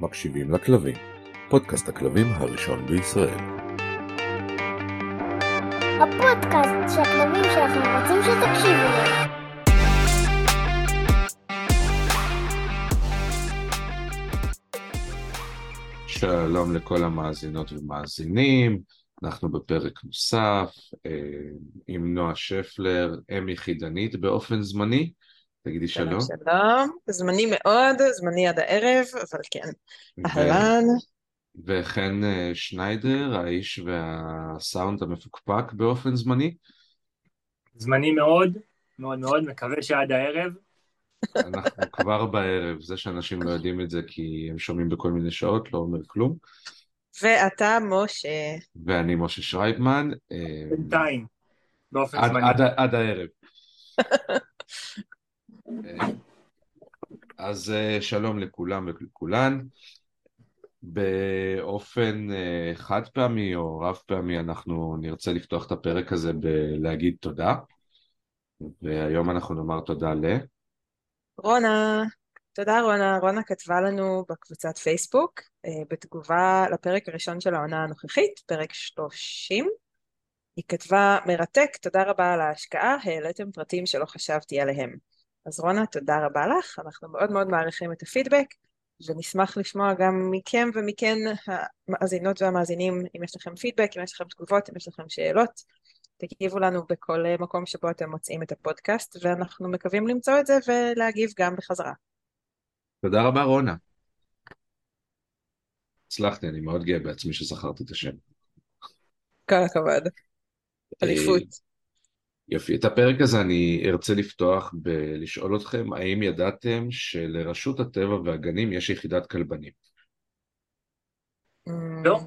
מקשיבים לכלבים, פודקאסט הכלבים הראשון בישראל. הפודקאסט שהכלבים שלכם רוצים שתקשיבו להם. שלום לכל המאזינות ומאזינים, אנחנו בפרק נוסף אה, עם נועה שפלר, אם יחידנית באופן זמני. תגידי שלום. שלום, זמני מאוד, זמני עד הערב, אבל כן. אהלן. וכן אה, שניידר, האיש והסאונד המפוקפק באופן זמני. זמני מאוד, מאוד מאוד, מקווה שעד הערב. אנחנו כבר בערב, זה שאנשים לא יודעים את זה כי הם שומעים בכל מיני שעות, לא אומר כלום. ואתה משה. ואני משה שרייבמן. אה, בינתיים, באופן עד, זמני. עד, עד הערב. אז אה, שלום לכולם ולכולן. באופן אה, חד פעמי או רב פעמי אנחנו נרצה לפתוח את הפרק הזה בלהגיד תודה. והיום אנחנו נאמר תודה ל... רונה. תודה רונה. רונה כתבה לנו בקבוצת פייסבוק, אה, בתגובה לפרק הראשון של העונה הנוכחית, פרק 30. היא כתבה, מרתק, תודה רבה על ההשקעה, העליתם פרטים שלא חשבתי עליהם. אז רונה, תודה רבה לך, אנחנו מאוד מאוד מעריכים את הפידבק, ונשמח לשמוע גם מכם ומכן המאזינות והמאזינים, אם יש לכם פידבק, אם יש לכם תגובות, אם יש לכם שאלות, תגיבו לנו בכל מקום שבו אתם מוצאים את הפודקאסט, ואנחנו מקווים למצוא את זה ולהגיב גם בחזרה. תודה רבה רונה. הצלחתי, אני מאוד גאה בעצמי שזכרתי את השם. כל הכבוד. אליפות. יופי, את הפרק הזה אני ארצה לפתוח בלשאול אתכם האם ידעתם שלרשות הטבע והגנים יש יחידת כלבנים? לא.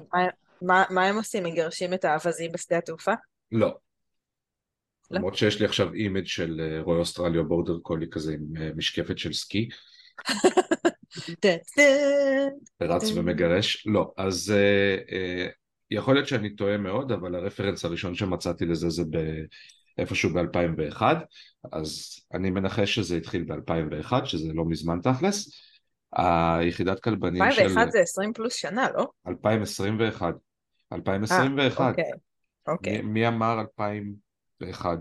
מה- הם עושים? מגרשים את האווזים בשדה התעופה? לא. לא? למרות שיש לי עכשיו image של אה, רוי אוסטרלי או בורדר קולי כזה עם אה, משקפת של סקי, רץ ומגרש, לא, אז אה, יכול להיות שאני טועה מאוד, אבל הרפרנס הראשון שמצאתי לזה זה ב- איפשהו ב-2001, אז אני מנחש שזה התחיל ב-2001, שזה לא מזמן תכלס. היחידת כלבנים של 2001 זה 20 פלוס שנה, לא? 2021. אה, 2021. אוקיי. אוקיי. מי, מי אמר 2001?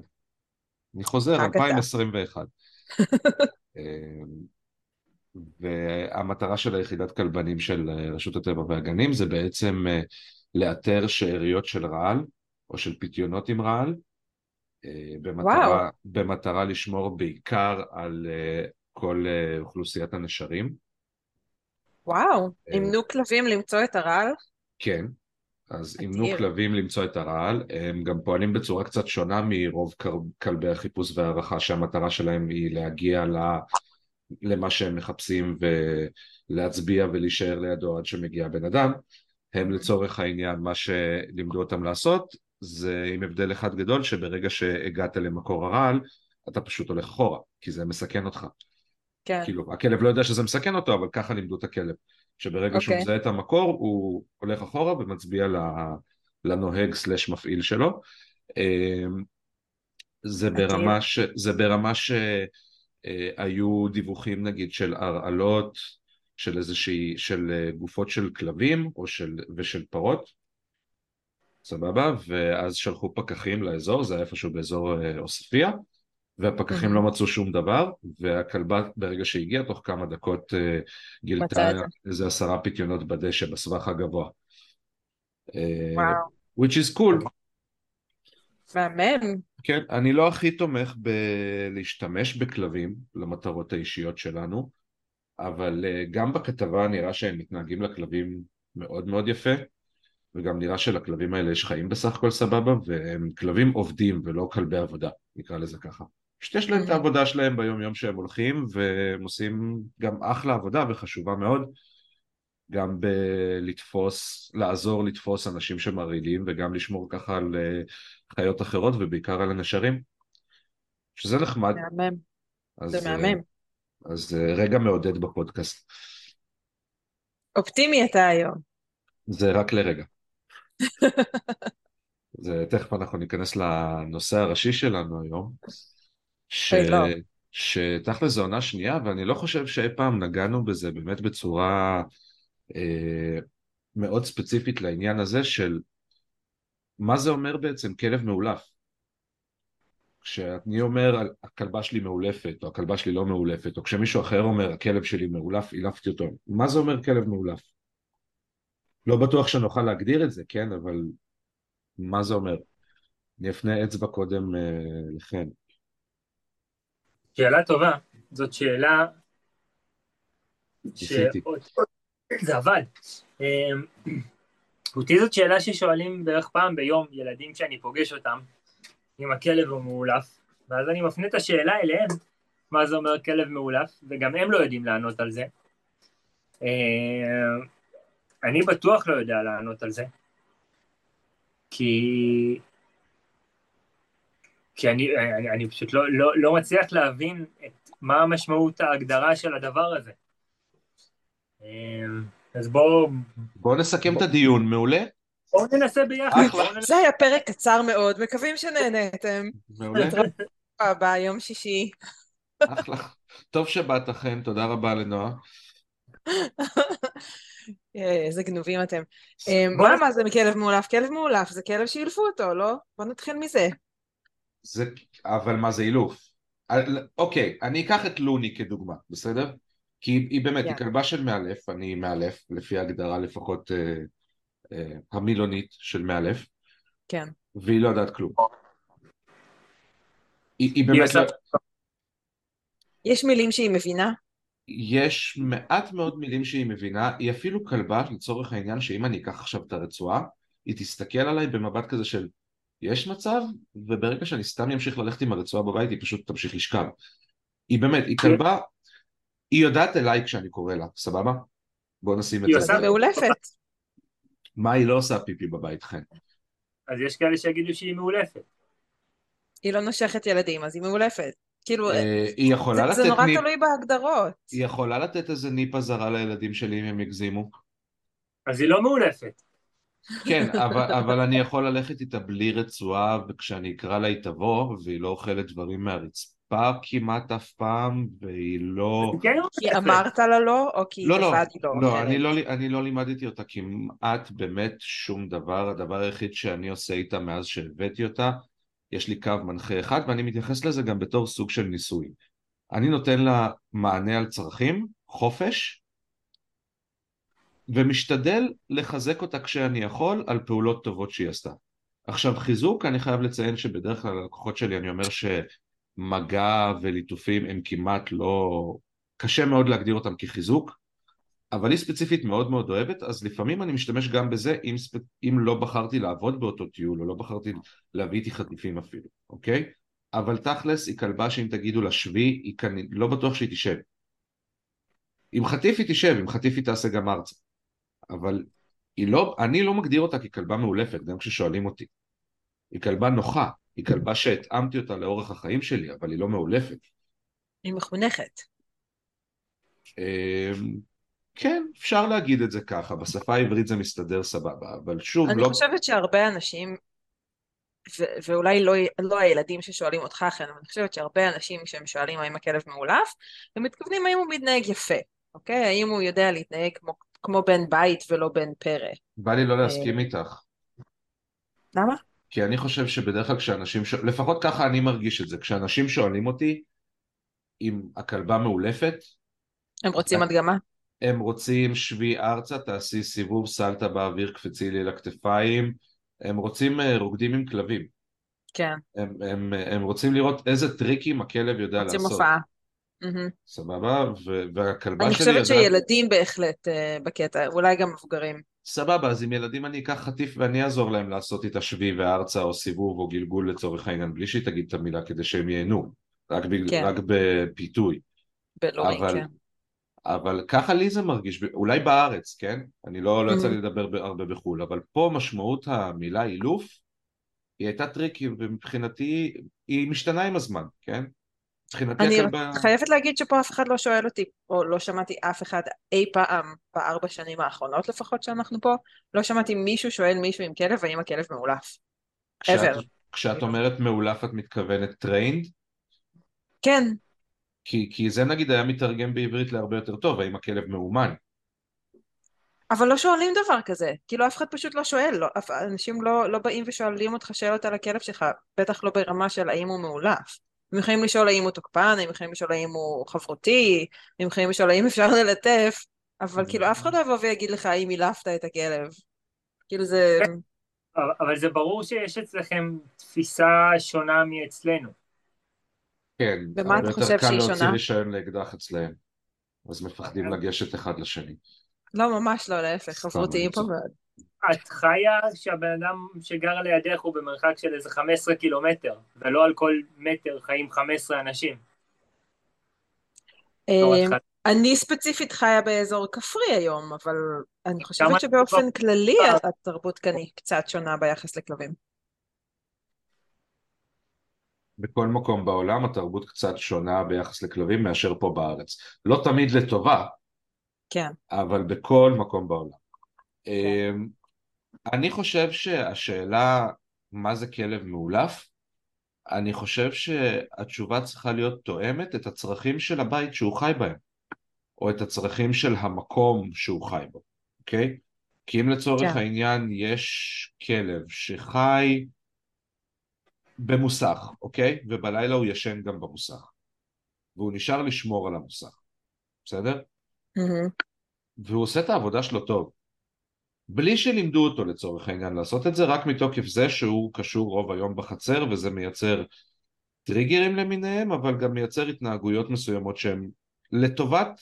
אני חוזר, רק אתה. 2021. אמ, והמטרה של היחידת כלבנים של אה, רשות הטבע והגנים זה בעצם אה, לאתר שאריות של רעל או של פיתיונות עם רעל אה, במטרה, וואו. במטרה לשמור בעיקר על אה, כל אה, אוכלוסיית הנשרים. וואו, אה, אימנו כלבים למצוא את הרעל? כן, אז אימנו. כלבים למצוא את הרעל, הם גם פועלים בצורה קצת שונה מרוב כלבי החיפוש וההערכה שהמטרה שלהם היא להגיע ל... למה שהם מחפשים ולהצביע ולהישאר לידו עד שמגיע הבן אדם. הם לצורך העניין, מה שלימדו אותם לעשות זה עם הבדל אחד גדול שברגע שהגעת למקור הרעל אתה פשוט הולך אחורה, כי זה מסכן אותך. כן. כאילו, הכלב לא יודע שזה מסכן אותו, אבל ככה לימדו את הכלב. שברגע שהוא אוקיי. מזהה את המקור, הוא הולך אחורה ומצביע לנוהג סלש מפעיל שלו. אמ, זה. ברמה ש... זה ברמה שהיו דיווחים נגיד של הרעלות, של איזושהי, של אה, גופות של כלבים או של, ושל פרות, סבבה? ואז שלחו פקחים לאזור, זה היה איפשהו באזור אה, עוספיא, והפקחים. לא מצאו שום דבר, והכלבה ברגע שהגיעה תוך כמה דקות אה, גילתה. איזה עשרה פיתיונות בדשא בסבך הגבוה. אה, וואו, which is cool, מהמם. כן, אני לא הכי תומך בלהשתמש בכלבים למטרות האישיות שלנו, אבל גם בכתבה נראה שהם מתנהגים לכלבים מאוד מאוד יפה, וגם נראה שלכלבים האלה יש חיים בסך הכל סבבה, והם כלבים עובדים ולא כלבי עבודה, נקרא לזה ככה. פשוט יש להם את Mhm. העבודה שלהם ביום יום שהם הולכים, והם עושים גם אחלה עבודה וחשובה מאוד, גם בלתפוס, לעזור לתפוס אנשים שמרעילים, וגם לשמור ככה על אה, חיות אחרות, ובעיקר על הנשרים, שזה נחמד. מהמם. אז, זה אה, מהמם. אז אה, רגע מעודד בפודקאסט. אופטימי אתה היום. זה רק לרגע. זה תכף אנחנו ניכנס לנושא הראשי שלנו היום, ש... אוי, לא. שתכל'ס זו עונה שנייה ואני לא חושב שאי פעם נגענו בזה באמת בצורה אה, מאוד ספציפית לעניין הזה של מה זה אומר בעצם כלב מאולף. כשאני אומר הכלבה שלי מאולפת או הכלבה שלי לא מאולפת או כשמישהו אחר אומר הכלב שלי מאולף, אילפתי אותו, מה זה אומר כלב מאולף? לא בטוח שנוכל להגדיר את זה, כן, אבל מה זה אומר? אני אפנה אצבע קודם אה, לכן. שאלה טובה, זאת שאלה... ניסיתי. זה עבד. אמ, אותי זאת שאלה ששואלים בערך פעם ביום ילדים שאני פוגש אותם, אם הכלב הוא מאולף, ואז אני מפנה את השאלה אליהם, מה זה אומר כלב מאולף, וגם הם לא יודעים לענות על זה. אני בטוח לא יודע לענות על זה, כי... כי אני, אני, אני פשוט לא, לא, לא מצליח להבין את מה המשמעות ההגדרה של הדבר הזה. אמ, אז בואו... בואו נסכם את הדיון, מעולה? בואו ננסה ביחד. אחלה. זה היה פרק קצר מאוד, מקווים שנהנתם. מעולה? ביום שישי. אחלה. טוב שבאת חן, תודה רבה לנועה. אה, איזה גנובים אתם. אה, בוא'נה, מה זה מכלב מאולף? כלב מאולף זה כלב שאילפו אותו, לא? בוא נתחיל מזה. זה, אבל מה זה אילוף? על- אוקיי, אני אקח את לוני כדוגמה, בסדר? כי היא, באמת, היא. כלבה של מאלף, אני מאלף, לפי ההגדרה לפחות אה, אה, המילונית של מאלף, כן. והיא לא יודעת כלום. היא, באמת לא... יש מילים שהיא מבינה? יש מעט מאוד מילים שהיא מבינה, היא אפילו כלבה, לצורך העניין, שאם אני אקח עכשיו את הרצועה, היא תסתכל עליי במבט כזה של יש מצב, וברגע שאני סתם אמשיך ללכת עם הרצועה בבית, היא פשוט תמשיך לשכב. היא באמת, היא כלבה, היא יודעת אליי כשאני קורא לה, סבבה? בוא נשים את היא זה. עושה- היא מאולפת. מה היא לא עושה פיפי בבית, חן? אז יש כאלה שיגידו שהיא מאולפת. היא לא נושכת ילדים, אז היא מאולפת. כאילו, אה, היא יכולה זה- זה לתת נורא ניפ, תלוי בהגדרות. היא יכולה לתת איזה ניפ אזהרה לילדים שלי אם הם יגזימו. אז היא לא מאולפת. כן, אבל, אבל אני יכול ללכת איתה בלי רצועה, וכשאני אקרא לה היא תבוא, והיא לא אוכלת דברים מהרצפה כמעט אף פעם, והיא לא... כן כי. אמרת לה לא, או כי לא, לא, לא לא? אני לא, אני לא לימדתי אותה כמעט באמת שום דבר, הדבר היחיד שאני עושה איתה מאז שהבאתי אותה, יש לי קו מנחה אחד, ואני מתייחס לזה גם בתור סוג של ניסוי. אני נותן לה מענה על צרכים, חופש, ומשתדל לחזק אותה כשאני יכול על פעולות טובות שהיא עשתה. עכשיו חיזוק, אני חייב לציין שבדרך כלל ללקוחות שלי אני אומר שמגע וליטופים הם כמעט לא... קשה מאוד להגדיר אותם כחיזוק, אבל היא ספציפית מאוד מאוד אוהבת, אז לפעמים אני משתמש גם בזה אם, ספ... אם לא בחרתי לעבוד באותו טיול, או לא בחרתי להביא איתי חטיפים אפילו, אוקיי? אבל תכלס היא כלבה שאם תגידו לה שבי, היא כאן, לא בטוח שהיא תשב. עם חטיף היא תשב, עם חטיף היא תעשה גם ארצה. אבל לא, אני לא מגדיר אותה ככלבה מאולפת, גם כששואלים אותי. היא כלבה נוחה, היא כלבה שהתאמתי אותה לאורך החיים שלי, אבל היא לא מאולפת. היא מחונכת. כן, אפשר להגיד את זה ככה, בשפה העברית זה מסתדר סבבה, אבל שוב, אני לא... חושבת שהרבה אנשים, ו- ואולי לא, לא הילדים ששואלים אותך, חן, אבל אני חושבת שהרבה אנשים כשהם שואלים האם הכלב מאולף, הם מתכוונים האם הוא מתנהג יפה, אוקיי? האם הוא יודע להתנהג כמו, כמו בן בית ולא בן פרא. בא לי לא אה, להסכים איתך, למה? כי אני חושב שבדרך כלל כשאנשים, ש... לפחות ככה אני מרגיש את זה, כשאנשים שואלים אותי אם הכלבה מאולפת, הם רוצים אה, הדגמה? הם רוצים שבי ארצה, תעשי סיבוב סלטה באוויר, קפצי לי לכתפיים, הם רוצים אה, רוקדים עם כלבים, כן, הם, הם, הם רוצים לראות איזה טריקים הכלב יודע רוצים לעשות, הופעה. מהמם. סבבה? ו- והכלבה אני שלי חושבת יודעת, שילדים בהחלט אה, בקטע, אולי גם מבוגרים. סבבה, אז עם ילדים אני אקח חטיף ואני אעזור להם לעשות איתה שב וארצה או סיבוב או גלגול לצורך העניין, בלי שהיא תגיד את המילה כדי שהם ייהנו, רק, בגלל, כן. רק בפיתוי. בלורים, אבל, כן. אבל ככה לי זה מרגיש, אולי בארץ, כן? אני לא, לא יצא לי Mhm. לדבר ב- הרבה בחו"ל, אבל פה משמעות המילה אילוף היא הייתה tricky ומבחינתי היא משתנה עם הזמן, כן? מבחינתי אני הכלבה... חייבת להגיד שפה אף אחד לא שואל אותי, או לא שמעתי אף אחד אי פעם, בארבע שנים האחרונות לפחות שאנחנו פה, לא שמעתי מישהו שואל מישהו עם כלב, האם הכלב מאולף. כשאת. כשאת אומרת מאולף את מתכוונת trained? כן, כי, כי זה נגיד היה מתרגם בעברית להרבה יותר טוב, האם הכלב מאומן? אבל לא שואלים דבר כזה, כאילו אף אחד פשוט לא שואל, לא, אף, אנשים לא, לא באים ושואלים אותך שאלות על הכלב שלך, בטח לא ברמה של האם הוא מאולף. הם יכולים לשאול האם הוא תוקפן, הם יכולים לשאול האם הוא חברותי, הם יכולים לשאול האם אפשר ללטף, אבל כאילו אף אחד לא יבוא ויגיד לך האם אילפת את הכלב. כאילו זה... אבל- אבל זה ברור שיש אצלכם תפיסה שונה מאצלנו. כן, ומה הרבה אתה יותר חושב קל שהיא להוציא שונה? רישיון לאקדח אצלהם. אז מפחדים לגשת אחד לשני. לא, ממש לא, להפך, חברותיים פה. מאוד. את חיה שהבן אדם שגר לידך הוא במרחק של איזה 15 קילומטר, ולא על כל מטר חיים 15 אנשים. לא אה, חיה. אני ספציפית חיה באזור כפרי היום, אבל אני חושבת שבאופן כללי התרבות כאן היא קצת שונה ביחס לכלבים. בכל מקום בעולם התרבות קצת שונה ביחס לכלבים מאשר פה בארץ. לא תמיד לטובה, כן. אבל בכל מקום בעולם. אמ, אני חושב שהשאלה מה זה כלב מאולף, אני חושב שהתשובה צריכה להיות תואמת את הצרכים של הבית שהוא חי בהם, או את הצרכים של המקום שהוא חי בו, אוקיי? כי אם לצורך כן. העניין יש כלב שחי במוסך, אוקיי? ובלילה הוא ישן גם במוסך, והוא נשאר לשמור על המוסך, בסדר? מהמם. והוא עושה את העבודה שלו טוב. בלי שלימדו אותו לצורך העניין לעשות את זה, רק מתוקף זה שהוא קשור רוב היום בחצר וזה מייצר טריגרים למיניהם, אבל גם מייצר התנהגויות מסוימות שהן לטובת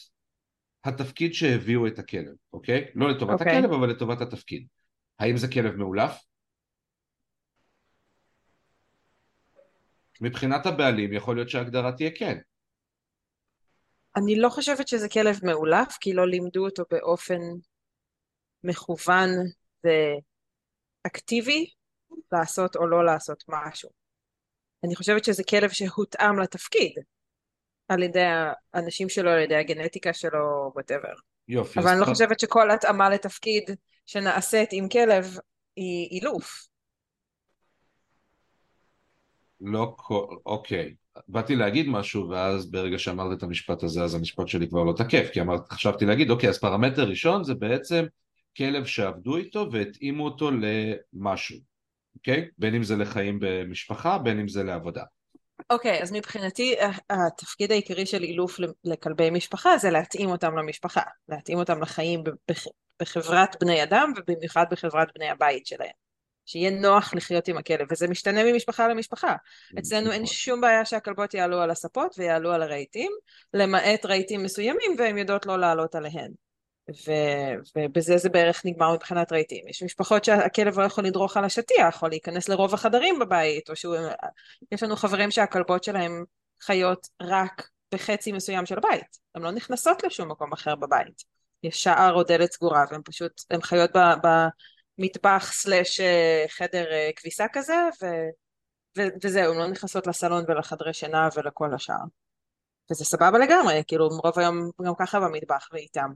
התפקיד שהביאו את הכלב, אוקיי? לא לטובת אוקיי. הכלב, אבל לטובת התפקיד. האם זה כלב מאולף? מבחינת הבעלים יכול להיות שההגדרה תהיה כן. אני לא חושבת שזה כלב מאולף, כי לא לימדו אותו באופן מכוון ואקטיבי לעשות או לא לעשות משהו. אני חושבת שזה כלב שהותאם לתפקיד על ידי האנשים שלו, על ידי הגנטיקה שלו, whatever. יופי. אבל אני לא חושבת שכל התאמה לתפקיד שנעשית עם כלב היא אילוף. לא כל... אוקיי. באתי להגיד משהו, ואז ברגע שאמרת את המשפט הזה, אז המשפט שלי כבר לא תקף, כי אמרת, חשבתי להגיד, אוקיי, אז פרמטר ראשון זה בעצם כלב שעבדו איתו והתאימו אותו למשהו, אוקיי? בין אם זה לחיים במשפחה, בין אם זה לעבודה. אוקיי, אז מבחינתי ה- התפקיד העיקרי של אילוף לכלבי משפחה זה להתאים אותם למשפחה, להתאים אותם לחיים בחברת בני אדם ובמיוחד בחברת בני הבית שלהם. שיהיה נוח לחיות עם הכלב, וזה משתנה ממשפחה למשפחה. אצלנו אין נכון. שום בעיה שהכלבות יעלו על הספות ויעלו על הרהיטים, למעט רהיטים מסוימים והן יודעות לא לעלות עליהן. ו- ובזה זה בערך נגמר מבחינת רהיטים. יש משפחות שהכלב לא יכול לדרוך על השטיח, או להיכנס לרוב החדרים בבית, או שהוא... יש לנו חברים שהכלבות שלהם חיות רק בחצי מסוים של הבית. הן לא נכנסות לשום מקום אחר בבית. יש שער או דלת סגורה, והן פשוט, הן חיות ב- במטבח סלאש אה, חדר אה, כביסה כזה, ו... ו- וזהו, הן לא נכנסות לסלון ולחדרי שינה ולכל השאר. וזה סבבה לגמרי, כאילו רוב היום גם ככה במטבח ואיתם.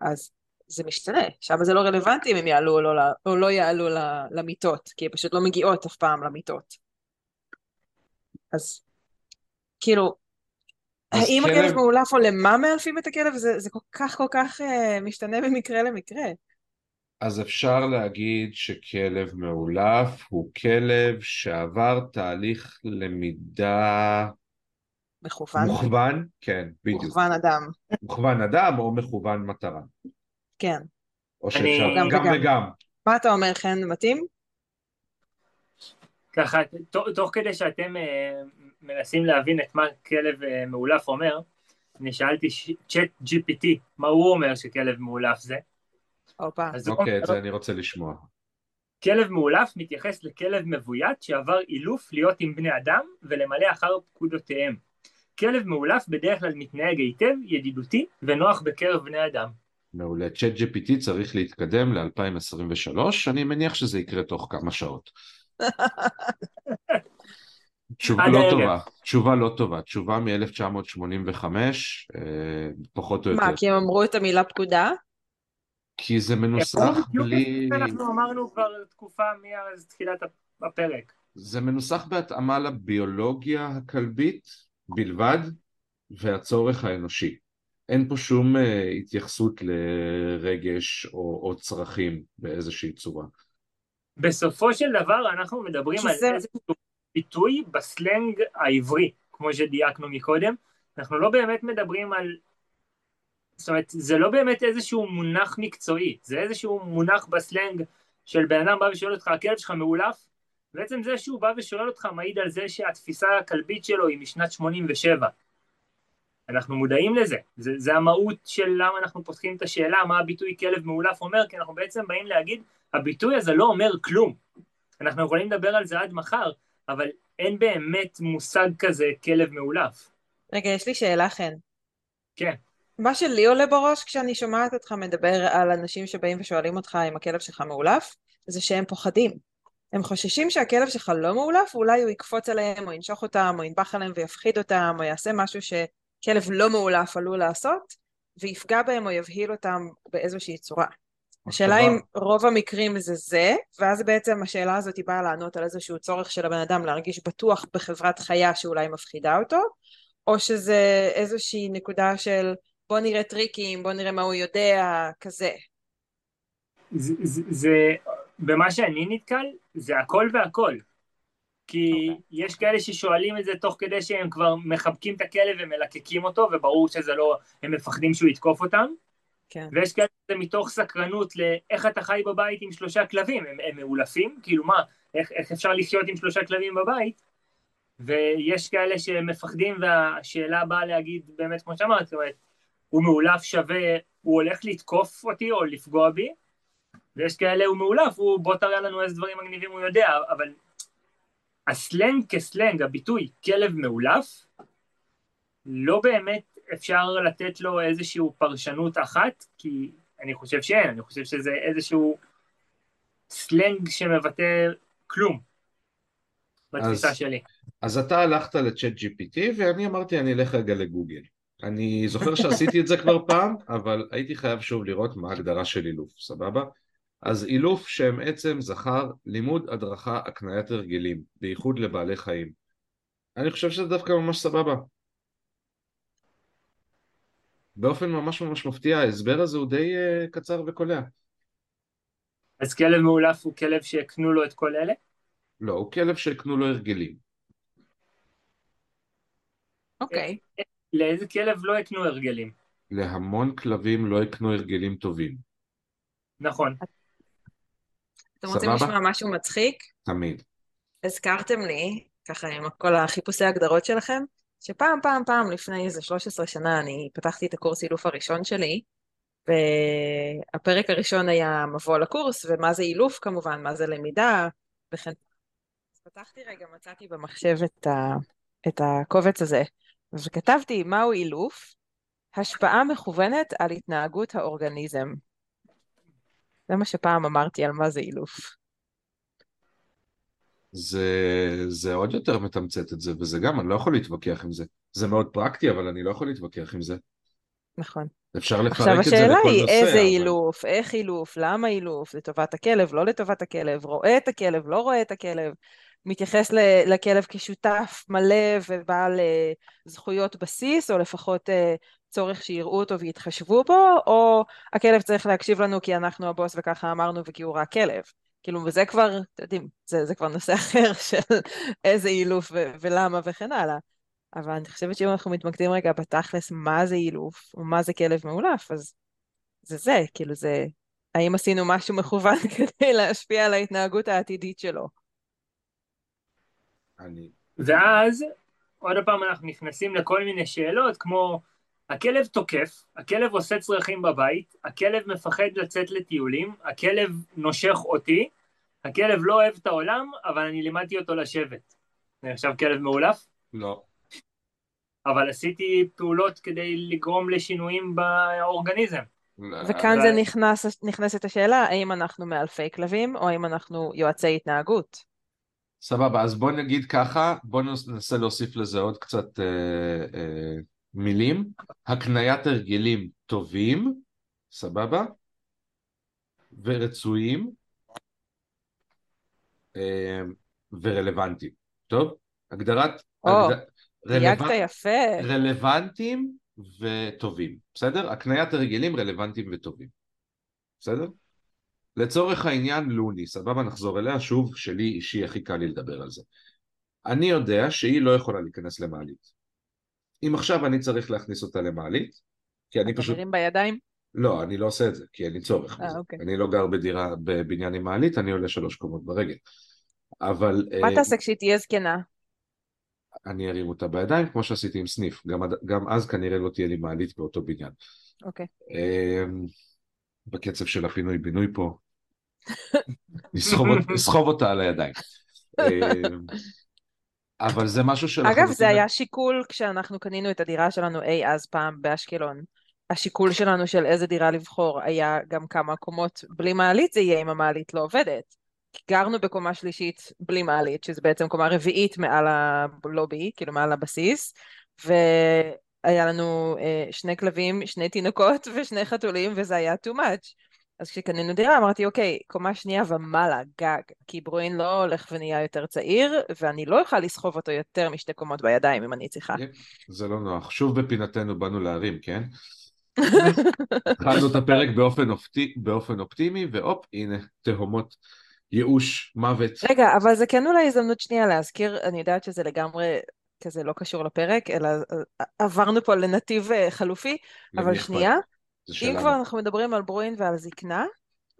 אז זה משתנה, שם זה לא רלוונטי אם הם יעלו או לא, או לא יעלו למיטות, כי הן פשוט לא מגיעות אף פעם למיטות. אז כאילו, אז האם כלב- הכלב מאולף או למה מאלפים את הכלב, זה, זה כל כך כל כך uh, משתנה ממקרה למקרה. אז אפשר להגיד שכלב מאולף הוא כלב שעבר תהליך למידה מכוון, מוכוון, כן, בדיוק, מוכוון אדם, מוכוון אדם או מכוון מטרה, כן. או אני- שאפשר גם גם וגם. וגם. מה אתה אומר, חן, מתאים? ככה, תוך, תוך כדי שאתם אה, מנסים להבין את מה כלב אה, מאולף אומר, אני שאלתי ש- צ'אט GPT, מה הוא אומר שכלב מאולף זה? אוקיי, את זה אני רוצה לשמוע. כלב מאולף מתייחס לכלב מבוית שעבר אילוף להיות עם בני אדם ולמלא אחר פקודותיהם. כלב מאולף בדרך כלל מתנהג היטב, ידידותי ונוח בקרב בני אדם. מעולה. צ'אט GPT צריך להתקדם ל-2023, אני מניח שזה יקרה תוך כמה שעות. תשובה לא. טובה, תשובה לא טובה, תשובה מ-1985, פחות או יותר, מה, כי הם אמרו את המילה פקודה? כי זה מנוסח בלי... אנחנו אמרנו כבר תקופה מאז תחילת הפרק. זה מנוסח בהתאמה לביולוגיה הכלבית בלבד והצורך האנושי. אין פה שום אה, התייחסות לרגש או, או צרכים באיזושהי צורה. בסופו של דבר אנחנו מדברים על שזה- איזשהו ביטוי בסלנג העברי, כמו שדייקנו מקודם. אנחנו לא באמת מדברים על... זאת אומרת, זה לא באמת איזשהו מונח מקצועי, זה איזשהו מונח בסלנג של בן אדם בא ושואל אותך, הכלב שלך מאולף? בעצם זה שהוא בא ושואל אותך מעיד על זה שהתפיסה הכלבית שלו היא משנת 87. אנחנו מודעים לזה, זה, זה המהות של למה אנחנו פותחים את השאלה מה הביטוי כלב מאולף אומר, כי אנחנו בעצם באים להגיד, הביטוי הזה לא אומר כלום. אנחנו יכולים לדבר על זה עד מחר, אבל אין באמת מושג כזה כלב מאולף. רגע, יש לי שאלה, חן. כן. מה שלי עולה בראש כשאני שומעת אותך מדבר על אנשים שבאים ושואלים אותך אם הכלב שלך מאולף, זה שהם פוחדים. הם חוששים שהכלב שלך לא מאולף, ואולי הוא יקפוץ עליהם, או ינשוך אותם, או ינבח עליהם ויפחיד אותם, או יעשה משהו שכלב לא מאולף עלול לעשות, ויפגע בהם או יבהיל אותם באיזושהי צורה. השאלה. אם רוב המקרים זה זה, ואז בעצם השאלה הזאת היא באה לענות על איזשהו צורך של הבן אדם להרגיש בטוח בחברת חיה שאולי מפחידה אותו, או שזה איזושהי נקודה של בוא נראה טריקים, בוא נראה מה הוא יודע, כזה. זה, זה, זה במה שאני נתקל, זה הכל והכל. כי אוקיי. okay. יש כאלה ששואלים את זה תוך כדי שהם כבר מחבקים את הכלב ומלקקים אותו, וברור שזה לא, הם מפחדים שהוא יתקוף אותם. כן. ויש כאלה שזה מתוך סקרנות לאיך אתה חי בבית עם שלושה כלבים, הם, הם מאולפים? כאילו מה, איך, איך אפשר לחיות עם שלושה כלבים בבית? ויש כאלה שמפחדים והשאלה באה להגיד באמת כמו שאמרת, זאת אומרת, הוא מאולף שווה, הוא הולך לתקוף אותי או לפגוע בי, ויש כאלה הוא מאולף, הוא בוא תראה לנו איזה דברים מגניבים הוא יודע, אבל הסלנג כסלנג, הביטוי כלב מאולף, לא באמת אפשר לתת לו איזושהי פרשנות אחת, כי אני חושב שאין, אני חושב שזה איזשהו סלנג שמבטא כלום בתפיסה אז- שלי. אז אתה הלכת לצ'אט GPT ואני אמרתי אני אלך רגע לגוגל. אני זוכר שעשיתי את זה כבר פעם, אבל הייתי חייב שוב לראות מה ההגדרה של אילוף, סבבה? אז אילוף שם עצם זכר לימוד הדרכה הקניית הרגלים, בייחוד לבעלי חיים. אני חושב שזה דווקא ממש סבבה. באופן ממש ממש מפתיע, ההסבר הזה הוא די uh, קצר וקולע. אז כלב מאולף הוא כלב שהקנו לו את כל אלה? לא, הוא כלב שהקנו לו הרגלים. אוקיי. לאיזה כלב לא הקנו הרגלים? להמון כלבים לא הקנו הרגלים טובים. נכון. אתם רוצים סבבה? לשמוע משהו מצחיק? תמיד. הזכרתם לי, ככה עם כל החיפושי הגדרות שלכם, שפעם פעם פעם לפני איזה 13 שנה אני פתחתי את הקורס אילוף הראשון שלי, והפרק הראשון היה מבוא לקורס, ומה זה אילוף כמובן, מה זה למידה, וכן. אז פתחתי רגע, מצאתי במחשב את, ה, את הקובץ הזה, וכתבתי מהו אילוף? השפעה מכוונת על התנהגות האורגניזם. זה מה שפעם אמרתי על מה זה אילוף. זה, זה עוד יותר מתמצת את זה, וזה גם, אני לא יכול להתווכח עם זה. זה מאוד פרקטי, אבל אני לא יכול להתווכח עם זה. נכון. אפשר לפרק עכשיו את זה השאלה לכל היא נושא, איזה אבל... אילוף, איך אילוף, למה אילוף, לטובת הכלב, לא לטובת הכלב, רואה את הכלב, לא רואה את הכלב, מתייחס לכלב כשותף מלא ובעל אה, זכויות בסיס, או לפחות אה, צורך שיראו אותו ויתחשבו בו, או הכלב צריך להקשיב לנו כי אנחנו הבוס וככה אמרנו וכי הוא רק כלב. כאילו, וזה כבר, אתם יודעים, זה, זה כבר נושא אחר של איזה אילוף ו- ולמה וכן הלאה. אבל אני חושבת שאם אנחנו מתמקדים רגע בתכלס מה זה אילוף, או מה זה כלב מאולף, אז זה זה, כאילו זה, האם עשינו משהו מכוון כדי להשפיע על ההתנהגות העתידית שלו? אני... ואז עוד פעם אנחנו נכנסים לכל מיני שאלות כמו הכלב תוקף, הכלב עושה צרכים בבית, הכלב מפחד לצאת לטיולים, הכלב נושך אותי, הכלב לא אוהב את העולם, אבל אני לימדתי אותו לשבת. זה עכשיו כלב מאולף, לא. אבל עשיתי פעולות כדי לגרום לשינויים באורגניזם. וכאן אבל- זה נכנס, נכנסת השאלה, האם אנחנו מאלפי כלבים, או האם אנחנו יועצי התנהגות? סבבה, אז בוא נגיד ככה, בוא ננסה להוסיף לזה עוד קצת אה, אה, מילים. הקניית הרגלים טובים, סבבה? ורצויים אה, ורלוונטיים. טוב? הגדרת... או, הגד... דייקת יפה. רלוונטיים וטובים, בסדר? הקניית הרגלים רלוונטיים וטובים, בסדר? לצורך העניין לוני, סבבה נחזור אליה, שוב, שלי אישי הכי קל לי לדבר על זה. אני יודע שהיא לא יכולה להיכנס למעלית. אם עכשיו אני צריך להכניס אותה למעלית, כי אני פשוט... מרים בידיים? לא, אני לא עושה את זה, כי אין לי צורך אה. אוקיי. אני לא גר בדירה, בבניין עם מעלית, אני עולה שלוש קומות ברגל. אבל מה אה, תעשה כשהיא תהיה זקנה? אני ארים אותה בידיים, כמו שעשיתי עם סניף. גם, גם אז כנראה לא תהיה לי מעלית באותו בניין. אוקיי. אמ, בקצב של הפינוי-בינוי פה, נסחוב נסחוב אותה על הידיים. אמ, אבל זה משהו אגב, שלחלוטין- זה היה שיקול כשאנחנו קנינו את הדירה שלנו אי אז פעם באשקלון. השיקול שלנו של איזה דירה לבחור היה גם כמה קומות בלי מעלית זה יהיה אם המעלית לא עובדת. גרנו בקומה שלישית בלי מעלית, שזה בעצם קומה רביעית מעל הלובי, כאילו מעל הבסיס, והיה לנו אה, שני כלבים, שני תינוקות ושני חתולים, וזה היה too much. אז כשקנינו דירה אמרתי, אוקיי, קומה שנייה ומעלה, גג, כי ברואין לא הולך ונהיה יותר צעיר, ואני לא אוכל לסחוב אותו יותר משתי קומות בידיים אם אני צריכה. זה לא נוח. שוב בפינתנו באנו להרים, כן? התחלנו את הפרק באופן, אופטי, באופן אופטימי, והופ, הנה, תהומות, ייאוש, מוות. רגע, אבל זה כן אולי הזדמנות שנייה להזכיר, אני יודעת שזה לגמרי כזה לא קשור לפרק, אלא אה, עברנו פה לנתיב אה, חלופי, אבל? שנייה, אם שלנו. כבר אנחנו מדברים על ברואין ועל זקנה,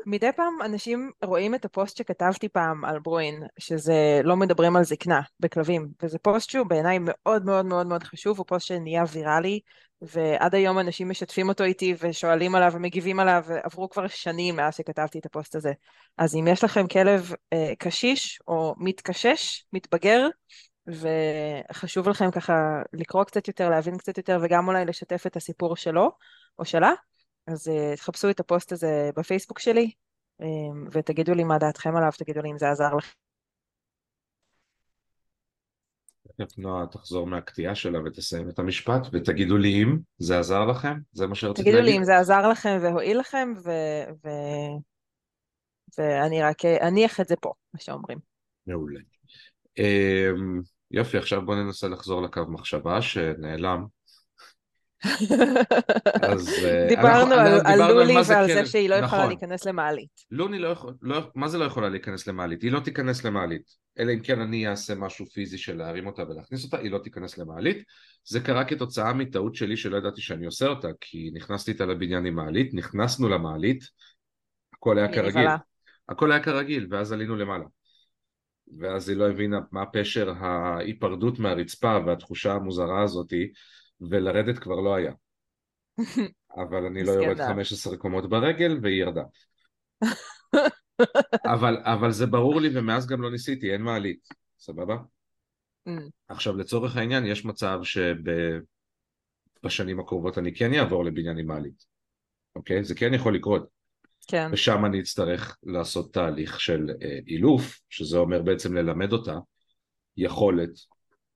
מדי פעם אנשים רואים את הפוסט שכתבתי פעם על ברואין, שזה לא מדברים על זקנה בכלבים, וזה פוסט שהוא בעיניי מאוד מאוד מאוד מאוד חשוב, הוא פוסט שנהיה ויראלי, ועד היום אנשים משתפים אותו איתי ושואלים עליו ומגיבים עליו, ועברו כבר שנים מאז שכתבתי את הפוסט הזה. אז אם יש לכם כלב אה, קשיש או מתקשש, מתבגר, וחשוב לכם ככה לקרוא קצת יותר, להבין קצת יותר, וגם אולי לשתף את הסיפור שלו או שלה, אז uh, תחפשו את הפוסט הזה בפייסבוק שלי, um, ותגידו לי מה דעתכם עליו, תגידו לי אם זה עזר לכם. תכף נועה תחזור מהקטיעה שלה ותסיים את המשפט, ותגידו לי אם זה עזר לכם, זה מה שרציתי תגידו להגיד. לי אם זה עזר לכם והועיל לכם, ו... ו... ואני רק אניח את זה פה, מה שאומרים. מעולה. אמ, יופי, עכשיו בוא ננסה לחזור לקו מחשבה שנעלם. אז אה, דיברנו אנחנו- על, על לולי זה ועל כלב. זה שהיא לא יכולה נכון. להיכנס למעלית. לוני לא יכול, לא, מה זה לא יכולה להיכנס למעלית? היא לא תיכנס למעלית. אלא אם כן אני אעשה משהו פיזי של להרים אותה ולהכניס אותה, היא לא תיכנס למעלית. זה קרה כתוצאה מטעות שלי שלא ידעתי שאני עושה אותה, כי נכנסתי איתה לבניין עם מעלית, נכנסנו למעלית, הכל היה כרגיל. הכל היה כרגיל, ואז עלינו למעלה. ואז היא לא הבינה מה פשר ההיפרדות מהרצפה והתחושה המוזרה הזאתי, ולרדת כבר לא היה. אבל אני לא יורד מסכנה. 15 קומות ברגל, והיא ירדה. אבל, אבל זה ברור לי, ומאז גם לא ניסיתי, אין מעלית, סבבה? Mm, עכשיו, לצורך העניין, יש מצב שבשנים הקרובות אני כן אעבור לבניין עם מעלית, אוקיי? זה כן יכול לקרות. כן, ושם אני אצטרך לעשות תהליך של אה, אילוף, שזה אומר בעצם ללמד אותה יכולת,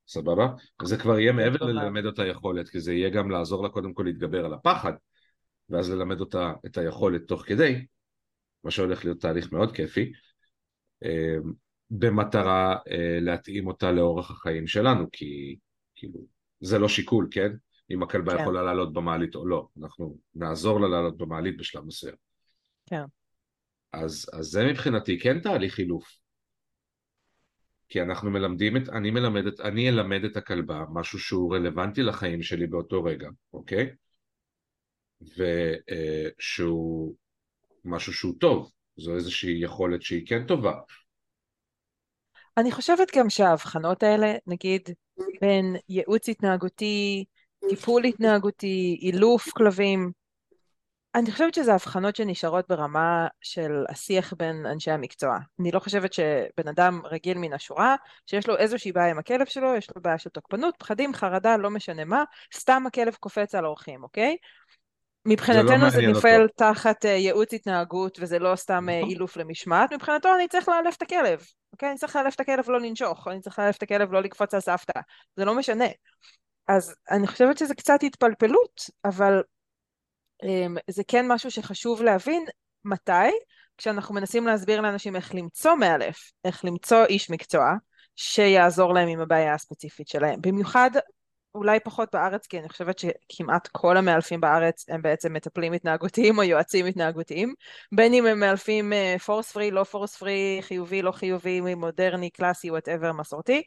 סבבה? זה כבר יהיה מעבר מאוד. ללמד אותה יכולת, כי זה יהיה גם לעזור לה קודם כל להתגבר על הפחד, ואז ללמד אותה את היכולת תוך כדי, מה שהולך להיות תהליך מאוד כיפי, אה, במטרה אה, להתאים אותה לאורח החיים שלנו, כי כאילו, זה לא שיקול, כן? אם הכלבה כן. יכולה לעלות במעלית או לא, אנחנו נעזור לה לעלות במעלית בשלב מסוים. כן. אז, אז זה מבחינתי כן תהליך חילוף. כי אנחנו מלמדים את, אני מלמד את, אני אלמד את הכלבה משהו שהוא רלוונטי לחיים שלי באותו רגע, אוקיי? ושהוא משהו שהוא טוב, זו איזושהי יכולת שהיא כן טובה. אני חושבת גם שההבחנות האלה, נגיד בין ייעוץ התנהגותי, טיפול התנהגותי, אילוף כלבים, אני חושבת שזה הבחנות שנשארות ברמה של השיח בין אנשי המקצוע. אני לא חושבת שבן אדם רגיל מן השורה, שיש לו איזושהי בעיה עם הכלב שלו, יש לו בעיה של תוקפנות, פחדים, חרדה, לא משנה מה, סתם הכלב קופץ על אורחים, אוקיי? מבחינתנו זה מעניין נופל אותו. תחת אה, ייעוץ התנהגות וזה לא סתם אה, נכון. אילוף למשמעת, מבחינתו אני צריך לאלף את הכלב, אוקיי? אני צריך לאלף את הכלב לא לנשוך, אני צריך לאלף את הכלב לא לקפוץ על סבתא, זה לא משנה. אז אני חושבת שזה קצת התפלפלות, אבל זה כן משהו שחשוב להבין מתי, כשאנחנו מנסים להסביר לאנשים איך למצוא מאלף, איך למצוא איש מקצוע שיעזור להם עם הבעיה הספציפית שלהם. במיוחד אולי פחות בארץ, כי אני חושבת שכמעט כל המאלפים בארץ הם בעצם מטפלים התנהגותיים או יועצים התנהגותיים, בין אם הם מאלפים force free, לא force free, חיובי, לא חיובי, מודרני, קלאסי, whatever, מסורתי,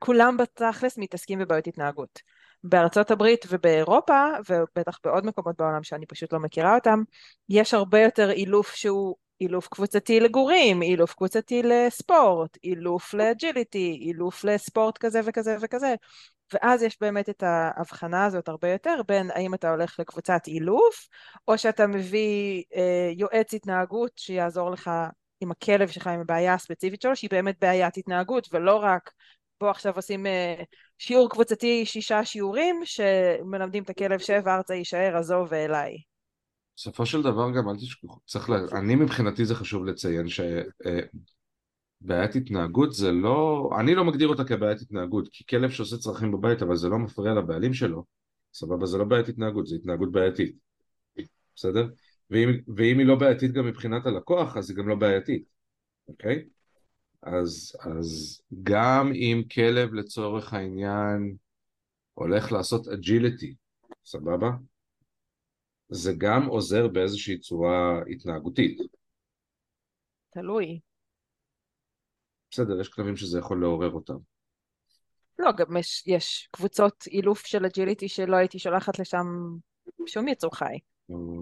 כולם בתכלס מתעסקים בבעיות התנהגות. בארצות הברית ובאירופה, ובטח בעוד מקומות בעולם שאני פשוט לא מכירה אותם, יש הרבה יותר אילוף שהוא אילוף קבוצתי לגורים, אילוף קבוצתי לספורט, אילוף ל agility, אילוף לספורט כזה וכזה וכזה. ואז יש באמת את ההבחנה הזאת הרבה יותר בין האם אתה הולך לקבוצת אילוף, או שאתה מביא אה, יועץ התנהגות שיעזור לך עם הכלב שלך, עם הבעיה הספציפית שלו, שהיא באמת בעיית התנהגות, ולא רק בוא עכשיו עושים אה, שיעור קבוצתי שישה שיעורים, שמלמדים את הכלב שב ארצה יישאר, עזוב ואליי. בסופו של דבר גם אל תשכחו, צריך לה... אני מבחינתי זה חשוב לציין שבעיית אה, התנהגות זה לא, אני לא מגדיר אותה כבעיית התנהגות, כי כלב שעושה צרכים בבית אבל זה לא מפריע לבעלים שלו, סבבה זה לא בעיית התנהגות, זה התנהגות בעייתית, בסדר? ואם, ואם היא לא בעייתית גם מבחינת הלקוח אז היא גם לא בעייתית, אוקיי? אז, אז גם אם כלב לצורך העניין הולך לעשות agility, סבבה? זה גם עוזר באיזושהי צורה התנהגותית. תלוי. בסדר, יש כלבים שזה יכול לעורר אותם. לא, גם יש, יש קבוצות אילוף של agility שלא הייתי שולחת לשם שום יצור חי.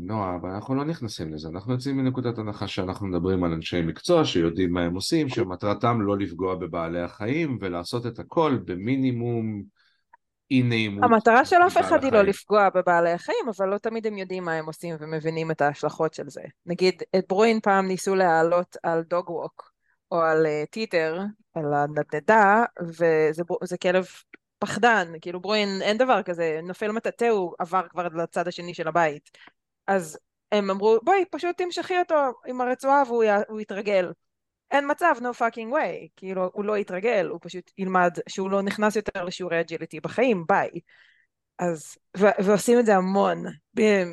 נועה, אבל אנחנו לא נכנסים לזה, אנחנו יוצאים מנקודת הנחה שאנחנו מדברים על אנשי מקצוע שיודעים מה הם עושים, שמטרתם לא לפגוע בבעלי החיים ולעשות את הכל במינימום אי נעימות. המטרה של אף אחד היא לא לפגוע בבעלי החיים, אבל לא תמיד הם יודעים מה הם עושים ומבינים את ההשלכות של זה. נגיד, את ברואין פעם ניסו להעלות על dog walk, או על אה, teeter, על הנדנדה, וזה כלב פחדן, כאילו ברואין, אין דבר כזה, נופל מטאטא, הוא עבר כבר לצד השני של הבית. אז הם אמרו, בואי, פשוט תמשכי אותו עם הרצועה והוא יתרגל. אין מצב, no fucking way, כאילו, הוא לא יתרגל, הוא פשוט ילמד שהוא לא נכנס יותר לשיעורי agility בחיים, ביי. אז, ו- ועושים את זה המון,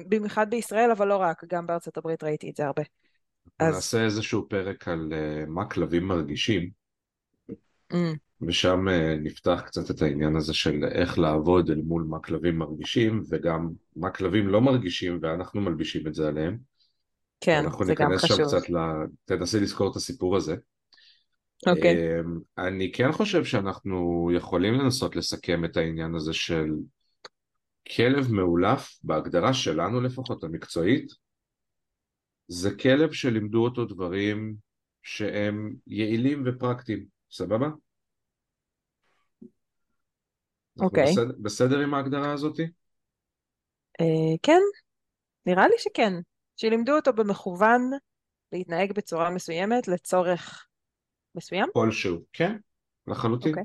במיוחד בישראל, אבל לא רק, גם בארצות הברית ראיתי את זה הרבה. אז... נעשה איזשהו פרק על uh, מה כלבים מרגישים, mm. ושם uh, נפתח קצת את העניין הזה של איך לעבוד אל מול מה כלבים מרגישים, וגם מה כלבים לא מרגישים, ואנחנו מלבישים את זה עליהם. כן, זה גם חשוב. אנחנו ניכנס שם קצת, ל... תנסי לזכור את הסיפור הזה. אוקיי. Okay. אמ, אני כן חושב שאנחנו יכולים לנסות לסכם את העניין הזה של כלב מאולף, בהגדרה שלנו לפחות, המקצועית, זה כלב שלימדו אותו דברים שהם יעילים ופרקטיים, סבבה? אוקיי. Okay. בסדר, בסדר עם ההגדרה הזאתי? Uh, כן, נראה לי שכן. שלימדו אותו במכוון להתנהג בצורה מסוימת לצורך מסוים? כלשהו, כן, לחלוטין. Okay. אוקיי.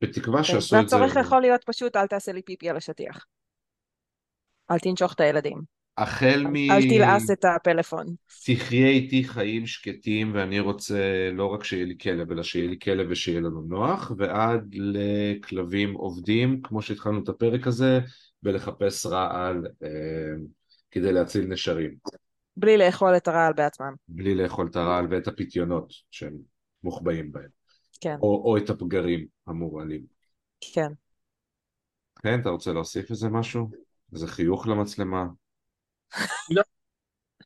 בתקווה okay. אוקיי. שעשו את זה... והצורך יכול להיות פשוט אל תעשה לי פיפי על השטיח. אל תנשוך את הילדים. החל מ... אל תלעס את הפלאפון. תחיה איתי חיים שקטים ואני רוצה לא רק שיהיה לי כלב, אלא שיהיה לי כלב ושיהיה לנו נוח, ועד לכלבים עובדים, כמו שהתחלנו את הפרק הזה, בלחפש רעל אה, כדי להציל נשרים. בלי לאכול את הרעל בעצמם. בלי לאכול את הרעל ואת הפיתיונות שהם מוחבאים בהם. כן. או, או את הפגרים המורעלים. כן. כן, אתה רוצה להוסיף איזה משהו? איזה חיוך למצלמה? לא.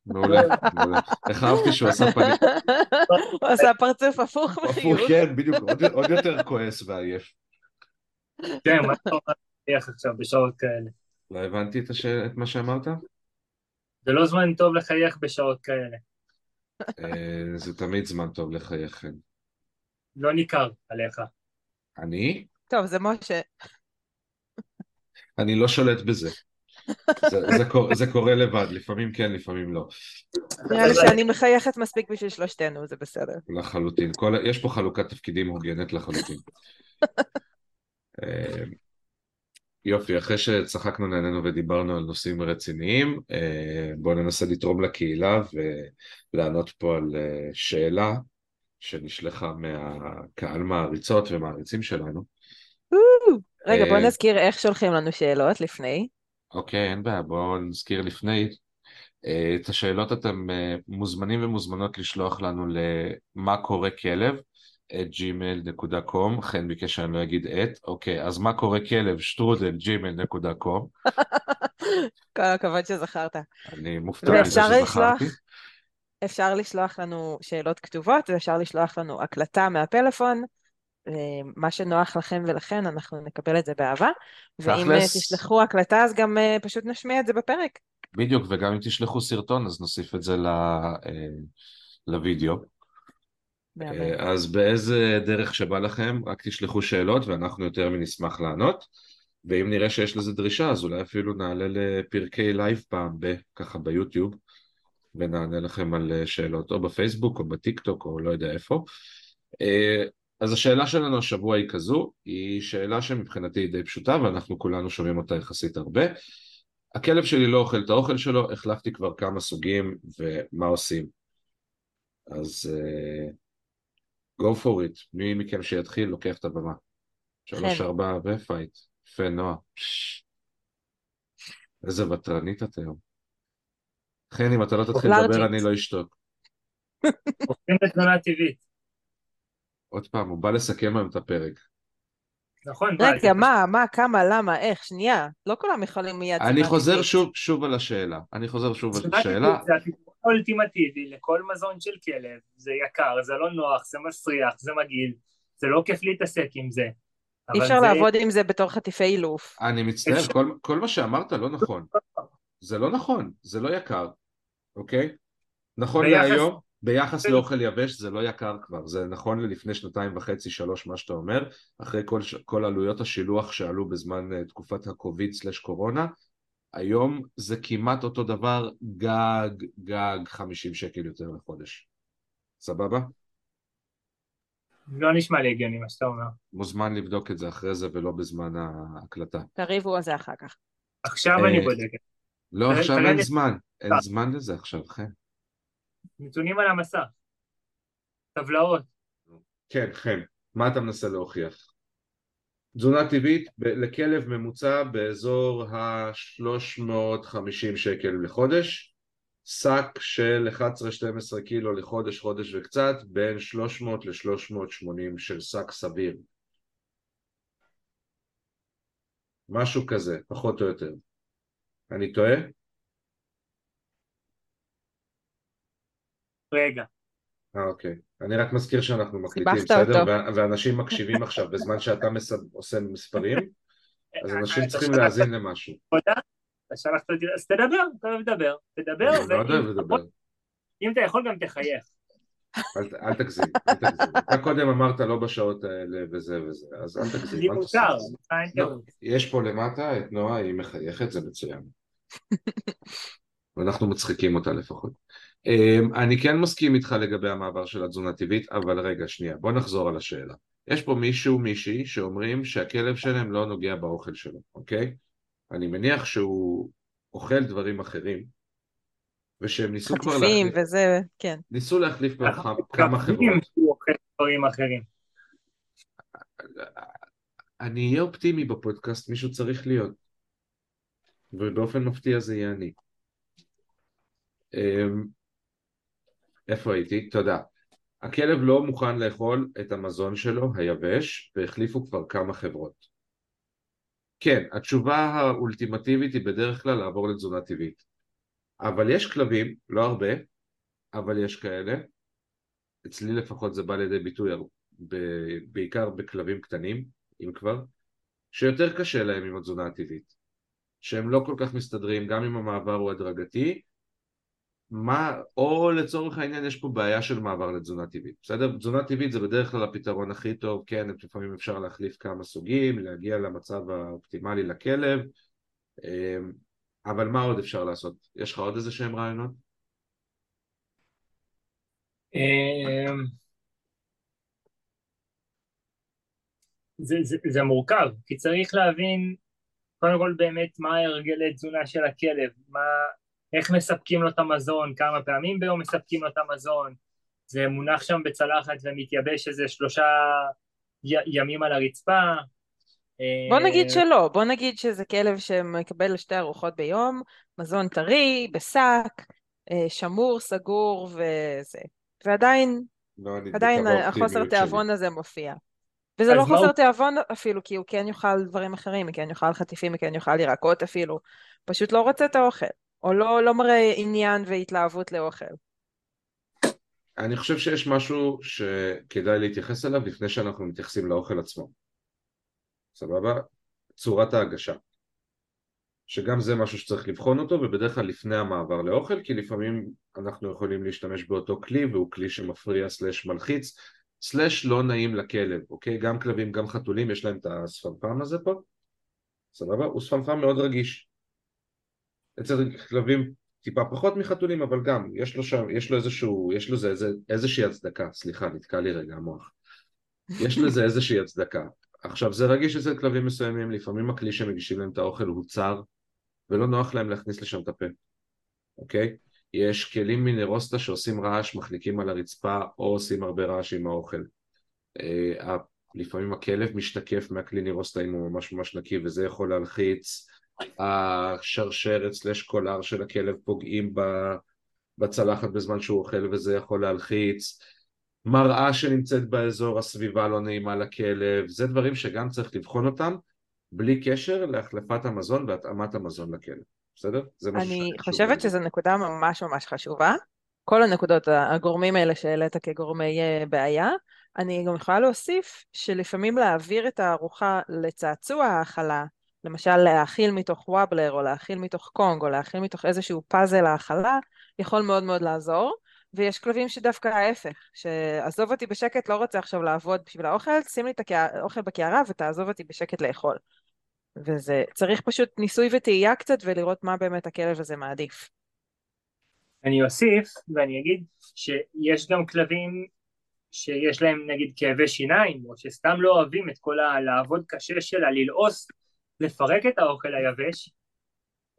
מעולה, מעולה. איך אהבתי שהוא עשה פנים. הוא עשה פרצוף הפוך בחיוך. הפוך, כן, בדיוק, עוד יותר כועס ועייף. כן, מה אתה אומר עכשיו בשעות כאלה? לא הבנתי את מה שאמרת? זה לא זמן טוב לחייך בשעות כאלה. אה, זה תמיד זמן טוב לחייך, כן. לא ניכר עליך. אני? טוב, זה משה. אני לא שולט בזה. זה, זה, קור, זה קורה לבד, לפעמים כן, לפעמים לא. נראה לי שאני מחייכת מספיק בשביל שלושתנו, זה בסדר. לחלוטין. כל, יש פה חלוקת תפקידים הוגנת לחלוטין. אה, יופי, אחרי שצחקנו נהנינו ודיברנו על נושאים רציניים, אה, בואו ננסה לתרום לקהילה ולענות פה על אה, שאלה שנשלחה מהקהל מעריצות ומעריצים שלנו. רגע, בואו נזכיר איך שולחים לנו שאלות לפני. אוקיי, אין בעיה, בואו נזכיר לפני. את השאלות אתם מוזמנים ומוזמנות לשלוח לנו למה קורה כלב, את gmail.com, חן ביקש שאני לא אגיד את, אוקיי, אז מה קורה כלב? שטרודל gmail.com, כל הכבוד שזכרת. אני מופתע מזה שזכרתי. לשלוח, אפשר לשלוח לנו שאלות כתובות, ואפשר לשלוח לנו הקלטה מהפלאפון. אה, מה שנוח לכם ולכן, אנחנו נקבל את זה באהבה. ואם אה. תשלחו הקלטה, אז גם אה, פשוט נשמיע את זה בפרק. בדיוק, וגם אם תשלחו סרטון אז נוסיף את זה ל- לוידאו. אז באיזה דרך שבא לכם, רק תשלחו שאלות ואנחנו יותר מנשמח לענות. ואם נראה שיש לזה דרישה, אז אולי אפילו נעלה לפרקי live פעם ב... ככה ביוטיוב, ונענה לכם על שאלות, או בפייסבוק, או בטיק טוק, או לא יודע איפה. אז השאלה שלנו השבוע היא כזו, היא שאלה שמבחינתי היא די פשוטה, ואנחנו כולנו שומעים אותה יחסית הרבה. הכלב שלי לא אוכל את האוכל שלו, החלפתי כבר כמה סוגים, ומה עושים? אז אה, go for it, מי מכם שיתחיל לוקח את הבמה. שלוש. ארבע ופייט. יפה, נועה. איזה ותרנית את היום. חן, אם אתה לא תתחיל. לדבר, אני לא אשתוק. הופכים לתזונה טבעית. עוד פעם, הוא בא לסכם היום את הפרק. נכון, מה, רגע, זה מה, מה, כמה, למה, איך, שנייה. לא כולם יכולים מיד אני חוזר טבעית. שוב, שוב על השאלה. אני חוזר שוב על השאלה. זה הפתרון האולטימטיבי לכל מזון של כלב, זה יקר, זה לא נוח, זה מסריח, זה מגעיל, זה לא כיף להתעסק עם זה. אי אפשר זה- לעבוד עם זה בתור חטיפי אילוף. אני מצטער, אפשר- כל, כל מה שאמרת לא נכון. זה לא נכון, זה לא יקר, אוקיי? נכון ביחס- להיום, ביחס כן. לאוכל יבש זה לא יקר כבר, זה נכון ללפני שנתיים וחצי, שלוש, מה שאתה אומר, אחרי כל, כל עלויות השילוח שעלו בזמן אה, תקופת הקוביד סלש קורונה, היום זה כמעט אותו דבר, גג, גג 50 שקל יותר לחודש. סבבה? לא נשמע לי הגיוני מה שאתה אומר. מוזמן לבדוק את זה אחרי זה ולא בזמן ההקלטה. תריבו על זה אחר כך. עכשיו אה, אני בודק. לא, עכשיו אין זמן, אין אה. זמן לזה עכשיו, חן. נתונים על המסך. טבלאות. כן, חן, מה אתה מנסה להוכיח? תזונה טבעית לכלב ממוצע באזור ה-350 שקל לחודש, שק של 11-12 קילו לחודש, חודש וקצת, בין 300 ל-380 של שק סביר. משהו כזה, פחות או יותר. אני טועה? רגע. אה, אוקיי. אני רק מזכיר שאנחנו מקליטים, בסדר? ואנשים מקשיבים עכשיו בזמן שאתה. עושה מספרים, אז אנשים אתה צריכים להאזין למשהו. תודה, אתה שלחת אותי, אז תדבר, לדבר, תדבר, אני מאוד אוהב לדבר. אם אתה יכול גם תחייך. אל, תגזים, אל תגזים. אתה קודם אמרת לא בשעות האלה וזה וזה, אז אל תגזים. לי מותר, לא. יש פה למטה את נועה, היא מחייכת, זה מצוין. ואנחנו מצחיקים אותה לפחות. אמ, אני כן מסכים איתך לגבי המעבר של התזונה הטבעית, אבל רגע, שנייה, בוא נחזור על השאלה. יש פה מישהו, מישהי, שאומרים שהכלב שלהם לא נוגע באוכל שלו, אוקיי? אני מניח שהוא אוכל דברים אחרים, ושהם ניסו כבר חטיפים להחליף, וזה, כן. ניסו להחליף כמה- חברות. שהוא אוכל דברים אחרים. אני אהיה אופטימי בפודקאסט, מישהו צריך להיות. ובאופן מפתיע זה יהיה אני. איפה הייתי? תודה. הכלב לא מוכן לאכול את המזון שלו היבש, והחליפו כבר כמה חברות. כן, התשובה האולטימטיבית היא בדרך כלל לעבור לתזונה טבעית. אבל יש כלבים, לא הרבה, אבל יש כאלה, אצלי לפחות זה בא לידי ביטוי בעיקר בכלבים קטנים, אם כבר, שיותר קשה להם עם התזונה הטבעית. שהם לא כל כך מסתדרים, גם אם המעבר הוא הדרגתי, מה, או לצורך העניין יש פה בעיה של מעבר לתזונה טבעית, בסדר? תזונה טבעית זה בדרך כלל הפתרון הכי טוב, כן, לפעמים אפשר להחליף כמה סוגים, להגיע למצב האופטימלי לכלב, אמ, אבל מה עוד אפשר לעשות? יש לך עוד איזה שהם רעיונות? אמ, זה, זה, זה מורכב, כי צריך להבין קודם כל באמת מה הרגלי תזונה של הכלב, מה, איך מספקים לו את המזון, כמה פעמים ביום מספקים לו את המזון, זה מונח שם בצלחת ומתייבש איזה שלושה י, ימים על הרצפה. בוא אה, נגיד שלא, בוא נגיד שזה כלב שמקבל שתי ארוחות ביום, מזון טרי, בשק, אה, שמור, סגור וזה. ועדיין לא, עדיין החוסר. תיאבון הזה מופיע. וזה לא חוסר הוא- תיאבון אפילו, כי הוא כן יאכל דברים אחרים, הוא כן יאכל חטיפים, הוא כן יאכל ירקות אפילו. פשוט לא רוצה את האוכל. או לא, לא מראה עניין והתלהבות לאוכל. אני חושב שיש משהו שכדאי להתייחס אליו לפני שאנחנו מתייחסים לאוכל עצמו. סבבה? צורת ההגשה. שגם זה משהו שצריך לבחון אותו, ובדרך כלל לפני המעבר לאוכל, כי לפעמים אנחנו יכולים להשתמש באותו כלי, והוא כלי שמפריע סלש מלחיץ, סלש לא נעים לכלב, אוקיי? גם כלבים, גם חתולים, יש להם את השפמפם הזה פה, סבבה? הוא שפמפם מאוד רגיש. אצל כלבים טיפה פחות מחתולים, אבל גם, יש לו שם, יש לו איזשהו, יש לזה איזה, איזושהי הצדקה, סליחה, נתקע לי רגע המוח. יש לזה איזושהי הצדקה. עכשיו, זה רגיש אצל כלבים מסוימים, לפעמים הכלי שמגישים להם את האוכל הוא צר, ולא נוח להם להכניס לשם את הפה, אוקיי? יש כלים מינרוסטה שעושים רעש, מחליקים על הרצפה, או עושים הרבה רעש עם האוכל. אה, לפעמים הכלב משתקף מהכלי נירוסטה אם הוא ממש ממש נקי, וזה יכול להלחיץ. השרשרת סלש קולר של הכלב פוגעים בצלחת בזמן שהוא אוכל וזה יכול להלחיץ. מראה שנמצאת באזור, הסביבה לא נעימה לכלב, זה דברים שגם צריך לבחון אותם בלי קשר להחלפת המזון והתאמת המזון לכלב, בסדר? זה משהו אני חושבת. שזו נקודה ממש ממש חשובה. כל הנקודות, הגורמים האלה שהעלית כגורמי אה, בעיה. אני גם יכולה להוסיף שלפעמים להעביר את הארוחה לצעצוע ההאכלה, למשל להאכיל מתוך וובלר, או להאכיל מתוך קונג, או להאכיל מתוך איזשהו פאזל האכלה, יכול מאוד מאוד לעזור. ויש כלבים שדווקא ההפך, שעזוב אותי בשקט, לא רוצה עכשיו לעבוד בשביל האוכל, שים לי את האוכל בקערה ותעזוב אותי בשקט לאכול. וזה צריך פשוט ניסוי וטעייה קצת ולראות מה באמת הכלב הזה מעדיף. אני אוסיף ואני אגיד שיש גם כלבים שיש להם נגיד כאבי שיניים או שסתם לא אוהבים את כל הלעבוד קשה של הללעוס לפרק את האוכל היבש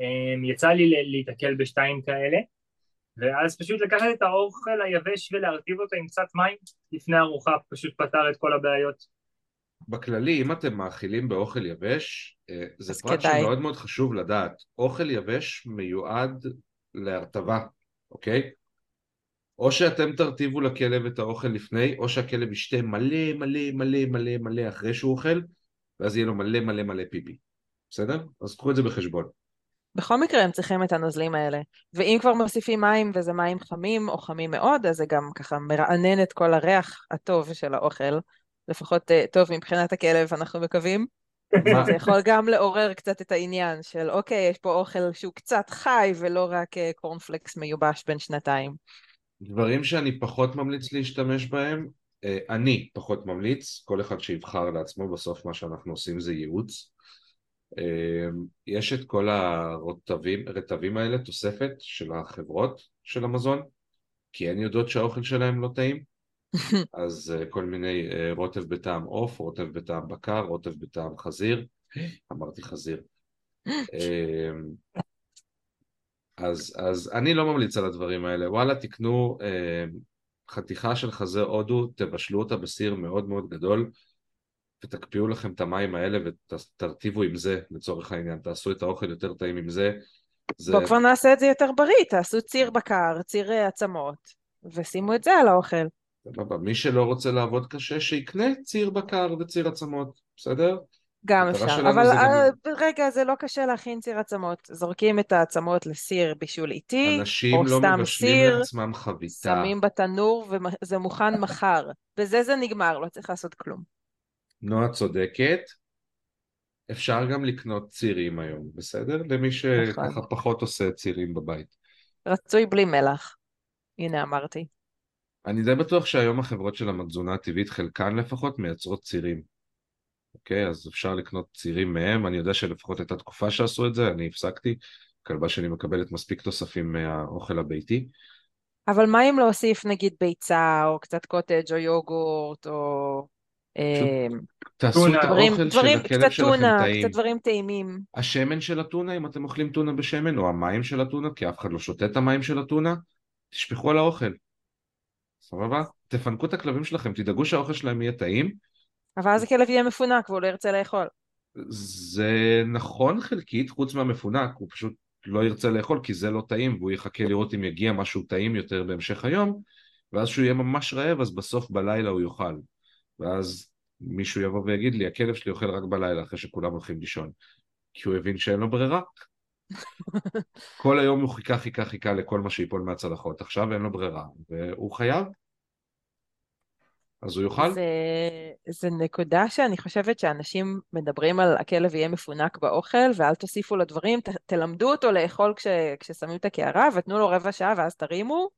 אמ, יצא לי ל- להיתקל בשתיים כאלה ואז פשוט לקחת את האוכל היבש ולהרטיב אותו עם קצת מים לפני ארוחה פשוט פתר את כל הבעיות בכללי, אם אתם מאכילים באוכל יבש, אה, זה פרט כדאי. שמאוד מאוד חשוב לדעת. אוכל יבש מיועד להרטבה, אוקיי? או שאתם תרטיבו לכלב את האוכל לפני, או שהכלב ישתה מלא מלא מלא מלא מלא אחרי שהוא אוכל, ואז יהיה לו מלא מלא מלא פיפי. בסדר? אז קחו את זה בחשבון. בכל מקרה הם צריכים את הנוזלים האלה. ואם כבר מוסיפים מים וזה מים חמים או חמים מאוד, אז זה גם ככה מרענן את כל הריח הטוב של האוכל. לפחות אה, טוב מבחינת הכלב, אנחנו מקווים. זה יכול גם לעורר קצת את העניין של אוקיי, יש פה אוכל שהוא קצת חי ולא רק אה, קורנפלקס מיובש בן שנתיים. דברים שאני פחות ממליץ להשתמש בהם, אה, אני פחות ממליץ, כל אחד שיבחר לעצמו, בסוף מה שאנחנו עושים זה ייעוץ. אה, יש את כל הרטבים, רטבים האלה, תוספת של החברות של המזון, כי הן יודעות שהאוכל שלהם לא טעים, אז אה, כל מיני אה, רוטב בטעם עוף, רוטב בטעם בקר, רוטב בטעם חזיר, אמרתי חזיר. אה, אז, אז אני לא ממליץ על הדברים האלה, וואלה תקנו אה, חתיכה של חזה הודו, תבשלו אותה בסיר מאוד מאוד גדול ותקפיאו לכם את המים האלה ותרטיבו עם זה לצורך העניין, תעשו את האוכל יותר טעים עם זה. זה בואו כבר נעשה את זה יותר בריא, תעשו ציר בקר, ציר אה, עצמות, ושימו את זה על האוכל. סבבה. מי שלא רוצה לעבוד קשה, שיקנה ציר בקר וציר עצמות, בסדר? גם אפשר, אבל זה גם- אה, רגע, זה לא קשה להכין ציר עצמות. זורקים את העצמות לסיר בישול איטי, אנשים או לא סתם מבשלים סיר, לעצמם חביתה. שמים בתנור וזה מוכן מחר. בזה זה נגמר, לא צריך לעשות כלום. נועה צודקת. אפשר גם לקנות צירים היום, בסדר? למי שככה נכון. פחות עושה צירים בבית. רצוי בלי מלח. הנה אמרתי. אני די בטוח שהיום החברות של התזונה הטבעית, חלקן לפחות, מייצרות צירים. אוקיי, אז אפשר לקנות צירים מהם, אני יודע שלפחות הייתה תקופה שעשו את זה, אני הפסקתי. כלבה שלי מקבלת מספיק תוספים מהאוכל הביתי. אבל מה אם להוסיף נגיד ביצה, או קצת קוטג' או יוגורט, או... אה, תעשו. את האוכל של הכלב שלכם טונה, טעים. קצת דברים טעימים. השמן של הטונה, אם אתם אוכלים טונה בשמן, או המים של הטונה, כי אף אחד לא שותה את המים של הטונה, תשפכו על האוכל. סבבה? תפנקו את הכלבים שלכם, תדאגו שהאוכל שלהם יהיה טעים. אבל אז הכלב יהיה מפונק והוא לא ירצה לאכול. זה נכון חלקית, חוץ מהמפונק, הוא פשוט לא ירצה לאכול כי זה לא טעים, והוא יחכה לראות אם יגיע משהו טעים יותר בהמשך היום, ואז שהוא יהיה ממש רעב, אז בסוף בלילה הוא יאכל. ואז מישהו יבוא ויגיד לי, הכלב שלי אוכל רק בלילה, אחרי שכולם הולכים לישון. כי הוא הבין שאין לו ברירה. כל היום הוא חיכה, חיכה, חיכה לכל מה שיפול מהצלחות, עכשיו אין לו ברירה, והוא חייב. אז הוא יאכל? זה, זה נקודה שאני חושבת שאנשים מדברים על הכלב יהיה מפונק באוכל ואל תוסיפו לו דברים, ת, תלמדו אותו לאכול כש, כששמים את הקערה ותנו לו רבע שעה ואז תרימו.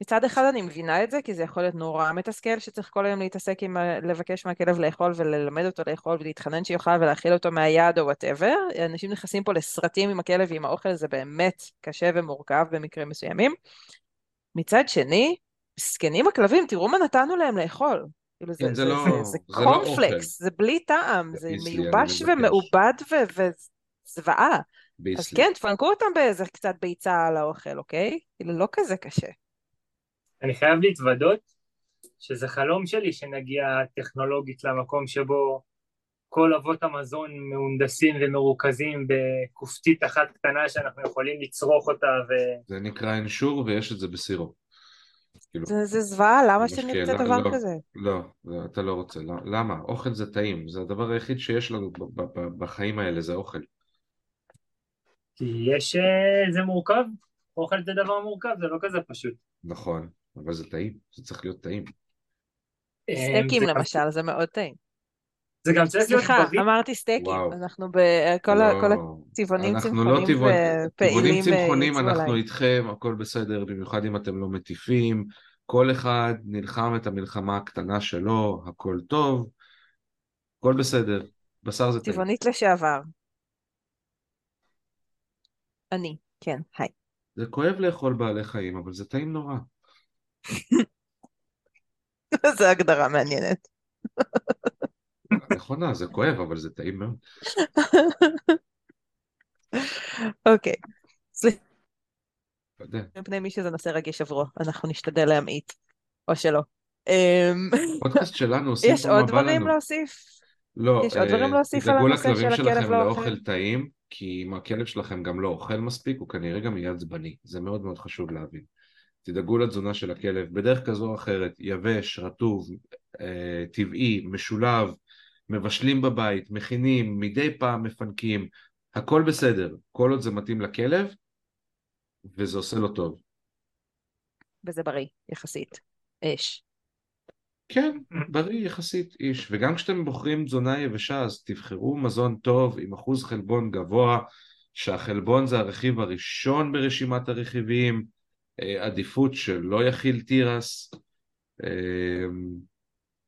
מצד אחד אני מבינה את זה, כי זה יכול להיות נורא מתסכל שצריך כל היום להתעסק עם לבקש מהכלב לאכול וללמד אותו לאכול ולהתחנן שיאכל ולהאכיל אותו מהיד או וואטאבר. אנשים נכנסים פה לסרטים עם הכלב ועם האוכל, זה באמת קשה ומורכב במקרים מסוימים. מצד שני, זקנים הכלבים, תראו מה נתנו להם לאכול. כאילו זה, כן, זה זה, לא- זה, זה זה לא. קורנפלקס, זה בלי טעם, זה מיובש. ומעובד ו- וזוועה. אז. כן, תפנקו אותם באיזה קצת ביצה על האוכל, אוקיי? כאילו לא כזה קשה. אני חייב להתוודות שזה חלום שלי שנגיע טכנולוגית למקום שבו כל אבות המזון מהונדסים ומרוכזים בכופתית אחת קטנה שאנחנו יכולים לצרוך אותה ו... זה נקרא אינשור ויש את זה בסירופ. כאילו, זה, זה זוועה, למה משקיע, שנרצה לא- דבר לא. כזה? לא, זה- אתה לא רוצה. לא. למה? אוכל זה טעים, זה הדבר היחיד שיש לנו ב- ב- ב- בחיים האלה, זה אוכל. כי יש... אה, זה מורכב, אוכל זה דבר מורכב, זה לא כזה פשוט. נכון, אבל זה טעים, זה צריך להיות טעים. אה, סטייקים זה גם- למשל, זה מאוד טעים. זה גם צריך להיות סליחה, בריא. אמרתי סטייקים, וואו. אנחנו בכל ה- כל לא, הצבעונים אנחנו צמחונים לא טבעונים, ופעילים טבעונים צמחונים, יצאו אנחנו עליי. איתכם, הכל בסדר, במיוחד אם אתם לא מטיפים, כל אחד נלחם את המלחמה הקטנה שלו, הכל טוב, הכל בסדר, בשר זה טעים. טבעונית לשעבר. אני, כן, היי. זה כואב לאכול בעלי חיים, אבל זה טעים נורא. זו הגדרה מעניינת. נכונה, זה כואב, אבל זה טעים מאוד. אוקיי. סליחה. מפני מי שזה נושא רגיש עבורו, אנחנו נשתדל להמעיט, או שלא. אמ, פודקאסט שלנו עושים יש עוד דברים. להוסיף? לא, יש עוד אה, דברים להוסיף על תדאגו הנושא לכלבים של הכלב שלכם לא לאוכל אוכל? טעים, כי אם הכלב שלכם גם לא אוכל מספיק, הוא כנראה גם יהיה עצבני. זה מאוד מאוד חשוב להבין. תדאגו לתזונה של הכלב, בדרך כזו או אחרת, יבש, רטוב, אה, טבעי, משולב, מבשלים בבית, מכינים, מדי פעם מפנקים, הכל בסדר, כל עוד זה מתאים לכלב, וזה עושה לו טוב. וזה בריא, יחסית. אש. כן, בריא יחסית איש, וגם כשאתם בוחרים תזונה יבשה אז תבחרו מזון טוב עם אחוז חלבון גבוה, שהחלבון זה הרכיב הראשון ברשימת הרכיבים, אה, עדיפות שלא יכיל תירס, אה,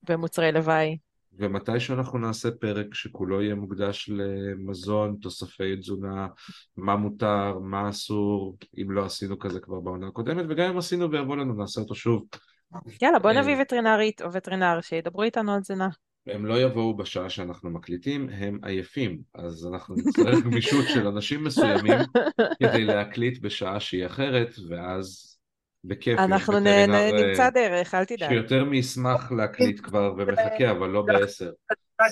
ומוצרי לוואי. ומתישהו אנחנו נעשה פרק שכולו יהיה מוקדש למזון, תוספי תזונה, מה מותר, מה אסור, אם לא עשינו כזה כבר בעונה הקודמת, וגם אם עשינו ויבוא לנו נעשה אותו שוב. יאללה, בוא אה, נביא וטרינרית או וטרינר שידברו איתנו על תזונה. הם לא יבואו בשעה שאנחנו מקליטים, הם עייפים, אז אנחנו נצטרך גמישות של אנשים מסוימים כדי להקליט בשעה שהיא אחרת, ואז בכיף, אנחנו נ- נ- אה, נמצא דרך, אל תדאג. שיותר מישמח להקליט כבר ומחכה, אבל לא בעשר.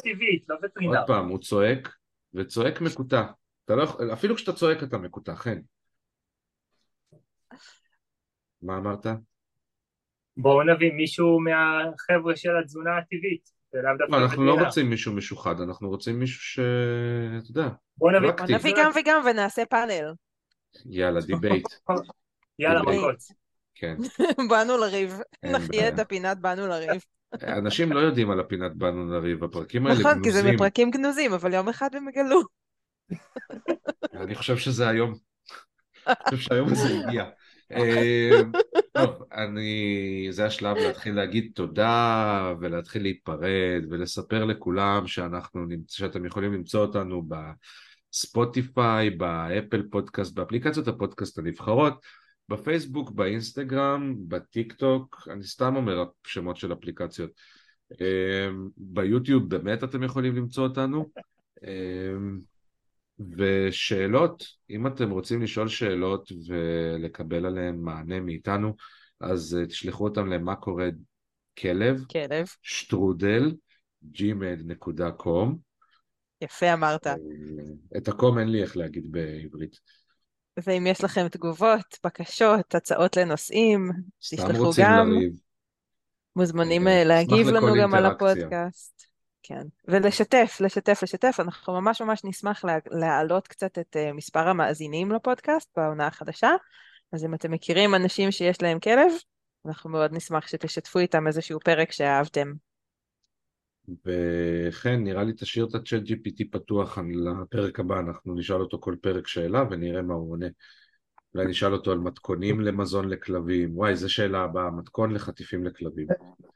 טבעית, לא עוד. פעם, הוא צועק, וצועק מקוטע. לא אפילו כשאתה צועק אתה מקוטע, חן. מה אמרת? בואו נביא מישהו מהחבר'ה של התזונה הטבעית. לא, אנחנו לא. רוצים מישהו משוחד, אנחנו רוצים מישהו ש... אתה יודע, בואו נביא... גם וגם ונעשה פאנל. יאללה, debate, יאללה. מכות. כן. באנו לריב. נחיה. את הפינת באנו לריב. אנשים לא יודעים על הפינת באנו לריב, הפרקים האלה נכון, כי זה גנוזים. מפרקים גנוזים, אבל יום אחד הם יגלו. אני חושב שזה היום. אני חושב שהיום הזה הגיע. אה, טוב, אני... זה השלב להתחיל להגיד תודה ולהתחיל להיפרד ולספר לכולם שאנחנו, שאתם יכולים למצוא אותנו בספוטיפיי, באפל פודקאסט, באפליקציות הפודקאסט הנבחרות, בפייסבוק, באינסטגרם, בטיק טוק, אני סתם אומר שמות של אפליקציות. אה, ביוטיוב באמת אתם יכולים למצוא אותנו. אה, ושאלות, אם אתם רוצים לשאול שאלות ולקבל עליהן מענה מאיתנו, אז אה, תשלחו אותם למה קורה כלב, כלב. שטרודל, gmail.com. יפה אמרת. את הקום אין לי איך להגיד בעברית. ואם יש לכם תגובות, בקשות, הצעות לנושאים, תשלחו גם. לריב. מוזמנים אה, אה, להגיב לנו גם על. הפודקאסט. כן, ולשתף, לשתף, לשתף. אנחנו ממש ממש נשמח לה- להעלות קצת את אה, מספר המאזינים לפודקאסט בעונה החדשה. אז אם אתם מכירים אנשים שיש להם כלב, אנחנו מאוד נשמח שתשתפו איתם איזשהו פרק שאהבתם. וכן, נראה לי תשאיר את הצ'אט GPT פתוח לפרק הבא, אנחנו נשאל אותו כל פרק שאלה ונראה מה הוא עונה. אולי נשאל אותו על מתכונים למזון לכלבים. וואי, זו שאלה הבאה, מתכון לחטיפים לכלבים.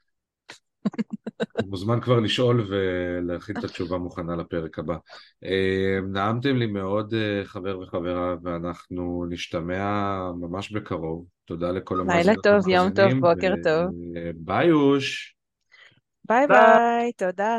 מוזמן כבר לשאול ולהכין את התשובה מוכנה לפרק הבא. אה, נעמתם לי מאוד, אה, חבר וחברה, ואנחנו נשתמע ממש בקרוב. תודה לכל לילה המאזינות טוב, יום טוב, בוקר טוב. וביי אוש. ביי ביי. ביי, תודה.